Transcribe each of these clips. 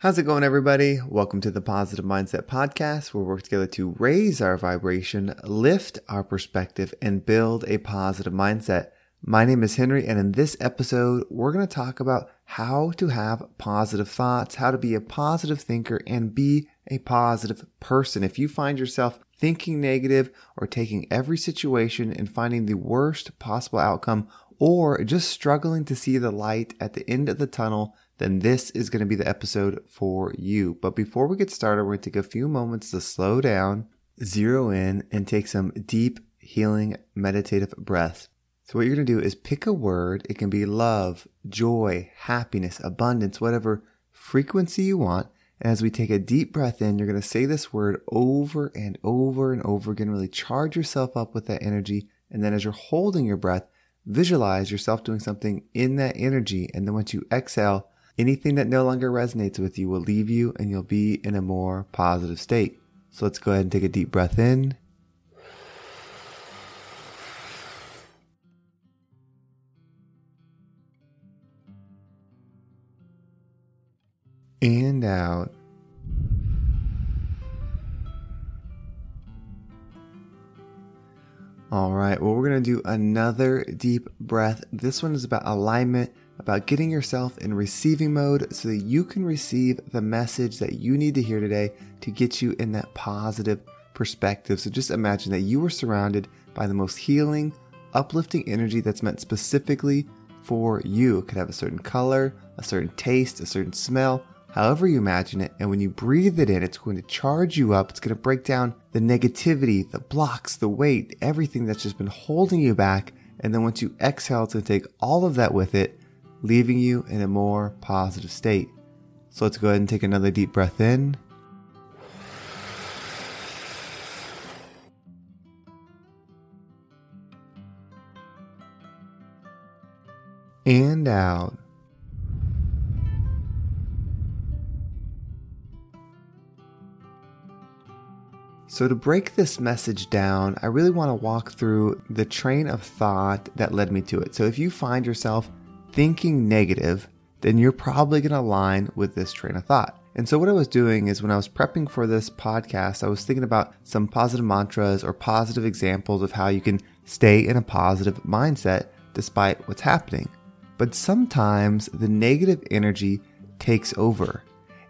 How's it going, everybody? Welcome to the Positive Mindset Podcast, where we work together to raise our vibration, lift our perspective, and build a positive mindset. My name is Henry, and in this episode, we're going to talk about how to have positive thoughts, how to be a positive thinker, and be a positive person. If you find yourself thinking negative or taking every situation and finding the worst possible outcome, or just struggling to see the light at the end of the tunnel, then this is going to be the episode for you. But before we get started, we're going to take a few moments to slow down, zero in, and take some deep, healing, meditative breaths. So, what you're going to do is pick a word. It can be love, joy, happiness, abundance, whatever frequency you want. And as we take a deep breath in, you're going to say this word over and over and over again. Really charge yourself up with that energy. And then as you're holding your breath, visualize yourself doing something in that energy. And then once you exhale, Anything that no longer resonates with you will leave you and you'll be in a more positive state. So let's go ahead and take a deep breath in. And out. All right, well, we're going to do another deep breath. This one is about alignment about getting yourself in receiving mode so that you can receive the message that you need to hear today to get you in that positive perspective. So just imagine that you are surrounded by the most healing, uplifting energy that's meant specifically for you. It could have a certain color, a certain taste, a certain smell, however you imagine it. And when you breathe it in, it's going to charge you up. It's going to break down the negativity, the blocks, the weight, everything that's just been holding you back. And then once you exhale, it's going to take all of that with it leaving you in a more positive state. So let's go ahead and take another deep breath in. And out. So, to break this message down, I really want to walk through the train of thought that led me to it. So, if you find yourself thinking negative, then you're probably going to align with this train of thought. And so, what I was doing is when I was prepping for this podcast, I was thinking about some positive mantras or positive examples of how you can stay in a positive mindset despite what's happening. But sometimes the negative energy takes over.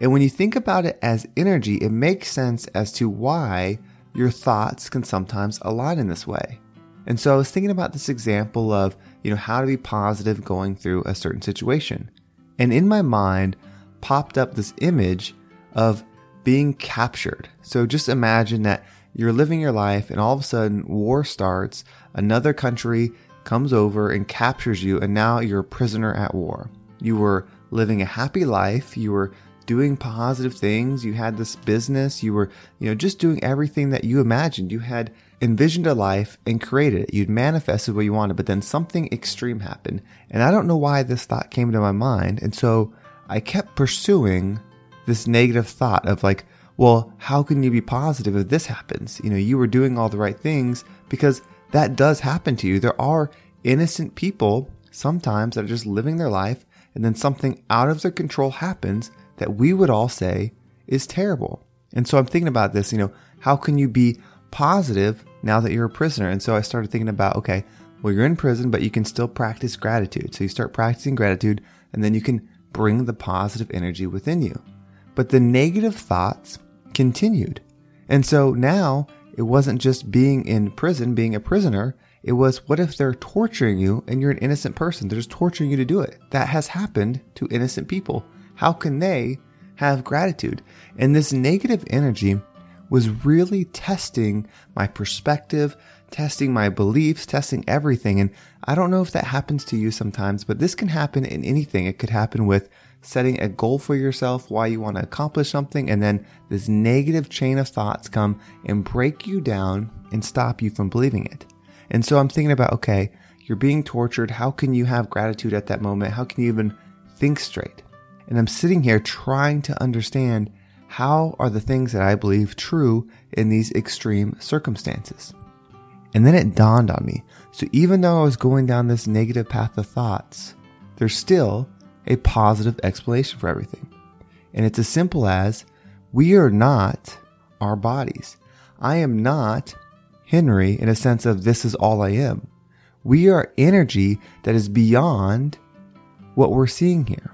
And when you think about it as energy, it makes sense as to why your thoughts can sometimes align in this way. And so I was thinking about this example of, you know, how to be positive going through a certain situation. And in my mind popped up this image of being captured. So just imagine that you're living your life and all of a sudden war starts, another country comes over and captures you, and now you're a prisoner at war. You were living a happy life, you were doing positive things, you had this business, you were, you know, just doing everything that you imagined. You had envisioned a life and created it. You'd manifested what you wanted, but then something extreme happened. And I don't know why this thought came to my mind. And so I kept pursuing this negative thought of like, well, how can you be positive if this happens? You know, you were doing all the right things because that does happen to you. There are innocent people sometimes that are just living their life and then something out of their control happens that we would all say is terrible. And so I'm thinking about this, you know, how can you be positive now that you're a prisoner. And so I started thinking about, okay, well, you're in prison, but you can still practice gratitude. So you start practicing gratitude and then you can bring the positive energy within you. But the negative thoughts continued. And so now it wasn't just being in prison, being a prisoner. It was, what if they're torturing you and you're an innocent person? They're just torturing you to do it. That has happened to innocent people. How can they have gratitude? And this negative energy was really testing my perspective, testing my beliefs, testing everything. And I don't know if that happens to you sometimes, but this can happen in anything. It could happen with setting a goal for yourself, why you want to accomplish something, and then this negative chain of thoughts come and break you down and stop you from believing it. And so I'm thinking about, okay, you're being tortured. How can you have gratitude at that moment? How can you even think straight? And I'm sitting here trying to understand how are the things that I believe true in these extreme circumstances. And then it dawned on me. So even though I was going down this negative path of thoughts, there's still a positive explanation for everything. And it's as simple as we are not our bodies. I am not Henry in a sense of this is all I am. We are energy that is beyond what we're seeing here.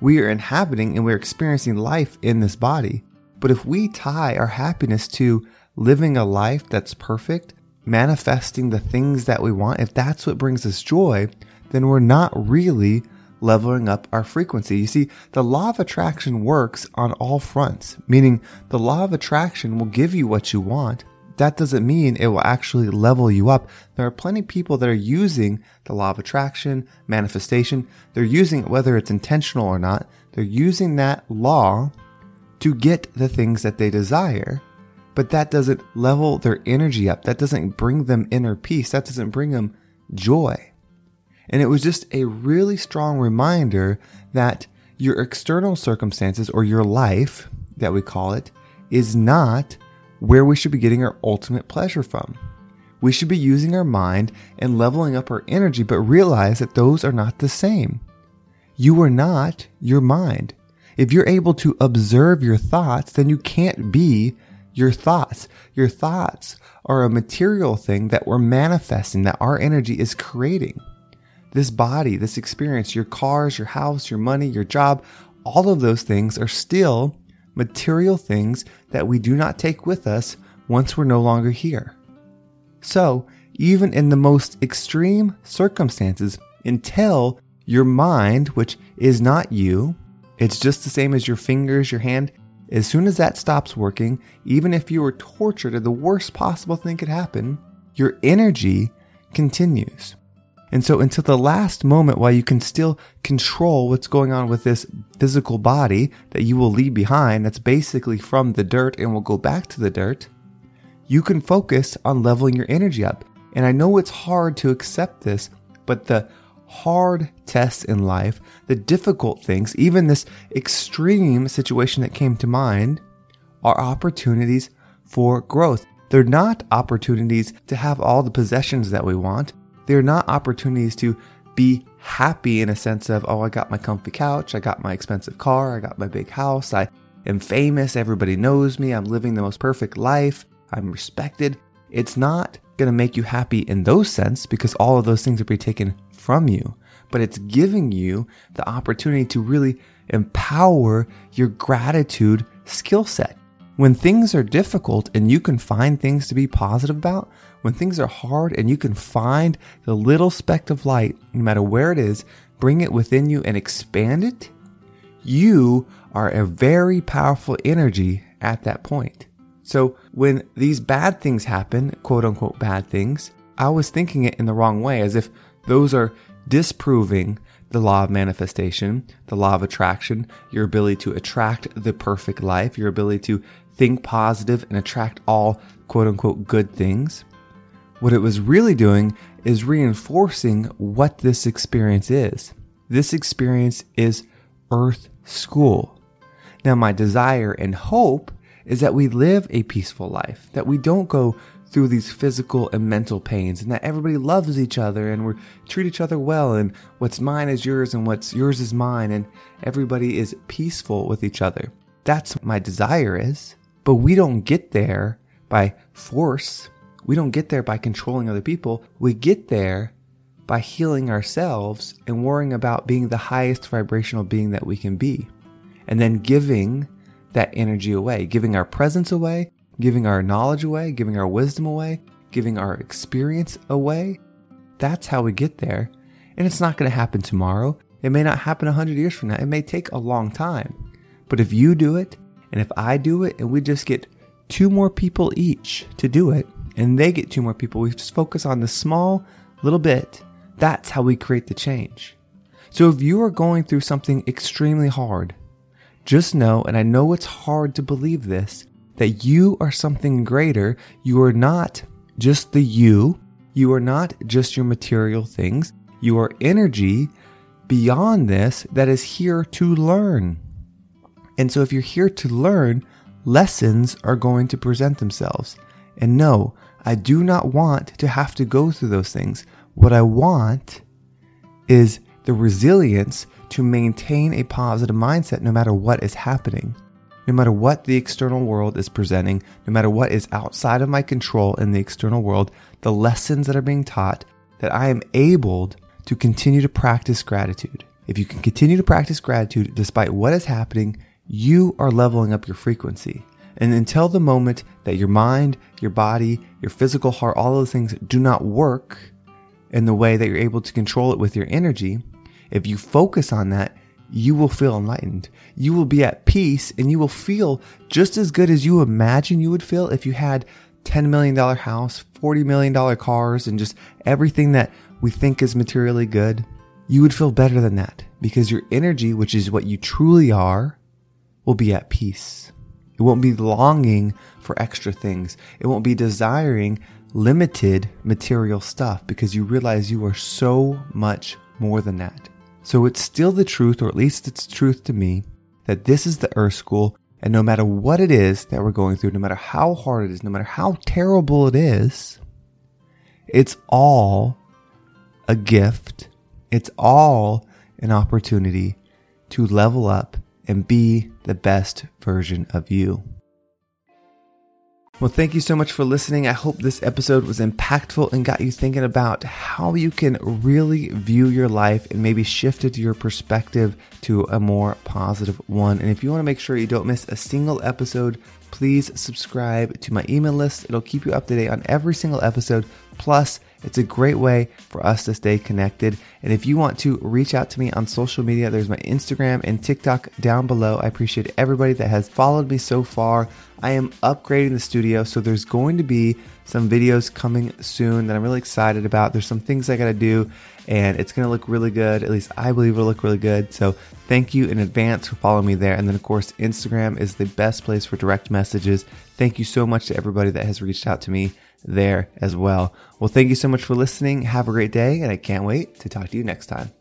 We are inhabiting and we're experiencing life in this body. But if we tie our happiness to living a life that's perfect, manifesting the things that we want, if that's what brings us joy, then we're not really leveling up our frequency. You see, the law of attraction works on all fronts, meaning the law of attraction will give you what you want. That doesn't mean it will actually level you up. There are plenty of people that are using the law of attraction, manifestation. They're using it whether it's intentional or not. They're using that law to get the things that they desire. But that doesn't level their energy up. That doesn't bring them inner peace. That doesn't bring them joy. And it was just a really strong reminder that your external circumstances or your life, that we call it, is not where we should be getting our ultimate pleasure from. We should be using our mind and leveling up our energy, but realize that those are not the same. You are not your mind. If you're able to observe your thoughts, then you can't be your thoughts. Your thoughts are a material thing that we're manifesting, that our energy is creating this body, this experience, your cars, your house, your money, your job, all of those things are still material things that we do not take with us once we're no longer here. So, even in the most extreme circumstances, until your mind, which is not you, it's just the same as your fingers, your hand, as soon as that stops working, even if you were tortured or the worst possible thing could happen, your energy continues. And so until the last moment while you can still control what's going on with this physical body that you will leave behind, that's basically from the dirt and will go back to the dirt, you can focus on leveling your energy up. And I know it's hard to accept this, but the hard tests in life, the difficult things, even this extreme situation that came to mind, are opportunities for growth. They're not opportunities to have all the possessions that we want. They're not opportunities to be happy in a sense of, oh, I got my comfy couch, I got my expensive car, I got my big house, I am famous, everybody knows me, I'm living the most perfect life, I'm respected. It's not going to make you happy in those sense because all of those things are be taken from you, but it's giving you the opportunity to really empower your gratitude skill set. When things are difficult and you can find things to be positive about, when things are hard and you can find the little speck of light, no matter where it is, bring it within you and expand it, you are a very powerful energy at that point. So when these bad things happen, quote unquote bad things, I was thinking it in the wrong way, as if those are disproving the law of manifestation, the law of attraction, your ability to attract the perfect life, your ability to think positive and attract all quote unquote good things. What it was really doing is reinforcing what this experience is. This experience is Earth School. Now, my desire and hope is that we live a peaceful life, that we don't go through these physical and mental pains, and that everybody loves each other and we treat each other well, and what's mine is yours and what's yours is mine, and everybody is peaceful with each other. That's my desire is. But we don't get there by force. We don't get there by controlling other people. We get there by healing ourselves and worrying about being the highest vibrational being that we can be. And then giving that energy away, giving our presence away, giving our knowledge away, giving our wisdom away, giving our experience away. That's how we get there. And it's not going to happen tomorrow. It may not happen 100 years from now. It may take a long time. But if you do it and if I do it and we just get two more people each to do it, and they get two more people, we just focus on the small little bit. That's how we create the change. So if you are going through something extremely hard, just know, and I know it's hard to believe this, that you are something greater. You are not just the you. You are not just your material things. You are energy beyond this that is here to learn. And so if you're here to learn, lessons are going to present themselves. And no, I do not want to have to go through those things. What I want is the resilience to maintain a positive mindset no matter what is happening. No matter what the external world is presenting, no matter what is outside of my control in the external world, the lessons that are being taught, that I am able to continue to practice gratitude. If you can continue to practice gratitude despite what is happening, you are leveling up your frequency. And until the moment that your mind, your body, your physical heart, all those things do not work in the way that you're able to control it with your energy, if you focus on that, you will feel enlightened. You will be at peace and you will feel just as good as you imagine you would feel if you had $10 million house, $40 million cars, and just everything that we think is materially good. You would feel better than that because your energy, which is what you truly are, will be at peace. It won't be longing for extra things. It won't be desiring limited material stuff because you realize you are so much more than that. So it's still the truth, or at least it's truth to me, that this is the Earth School. And no matter what it is that we're going through, no matter how hard it is, no matter how terrible it is, it's all a gift. It's all an opportunity to level up and be the best version of you. Well, thank you so much for listening. I hope this episode was impactful and got you thinking about how you can really view your life and maybe shift it to your perspective to a more positive one. And if you want to make sure you don't miss a single episode, please subscribe to my email list. It'll keep you up to date on every single episode. Plus, it's a great way for us to stay connected. And if you want to reach out to me on social media, there's my Instagram and TikTok down below. I appreciate everybody that has followed me so far. I am upgrading the studio, so there's going to be some videos coming soon that I'm really excited about. There's some things I got to do, and it's to look really good. At least I believe it'll look really good. So thank you in advance for following me there. And then, of course, Instagram is the best place for direct messages. Thank you so much to everybody that has reached out to me there as well. Well, thank you so much for listening. Have a great day, and I can't wait to talk to you next time.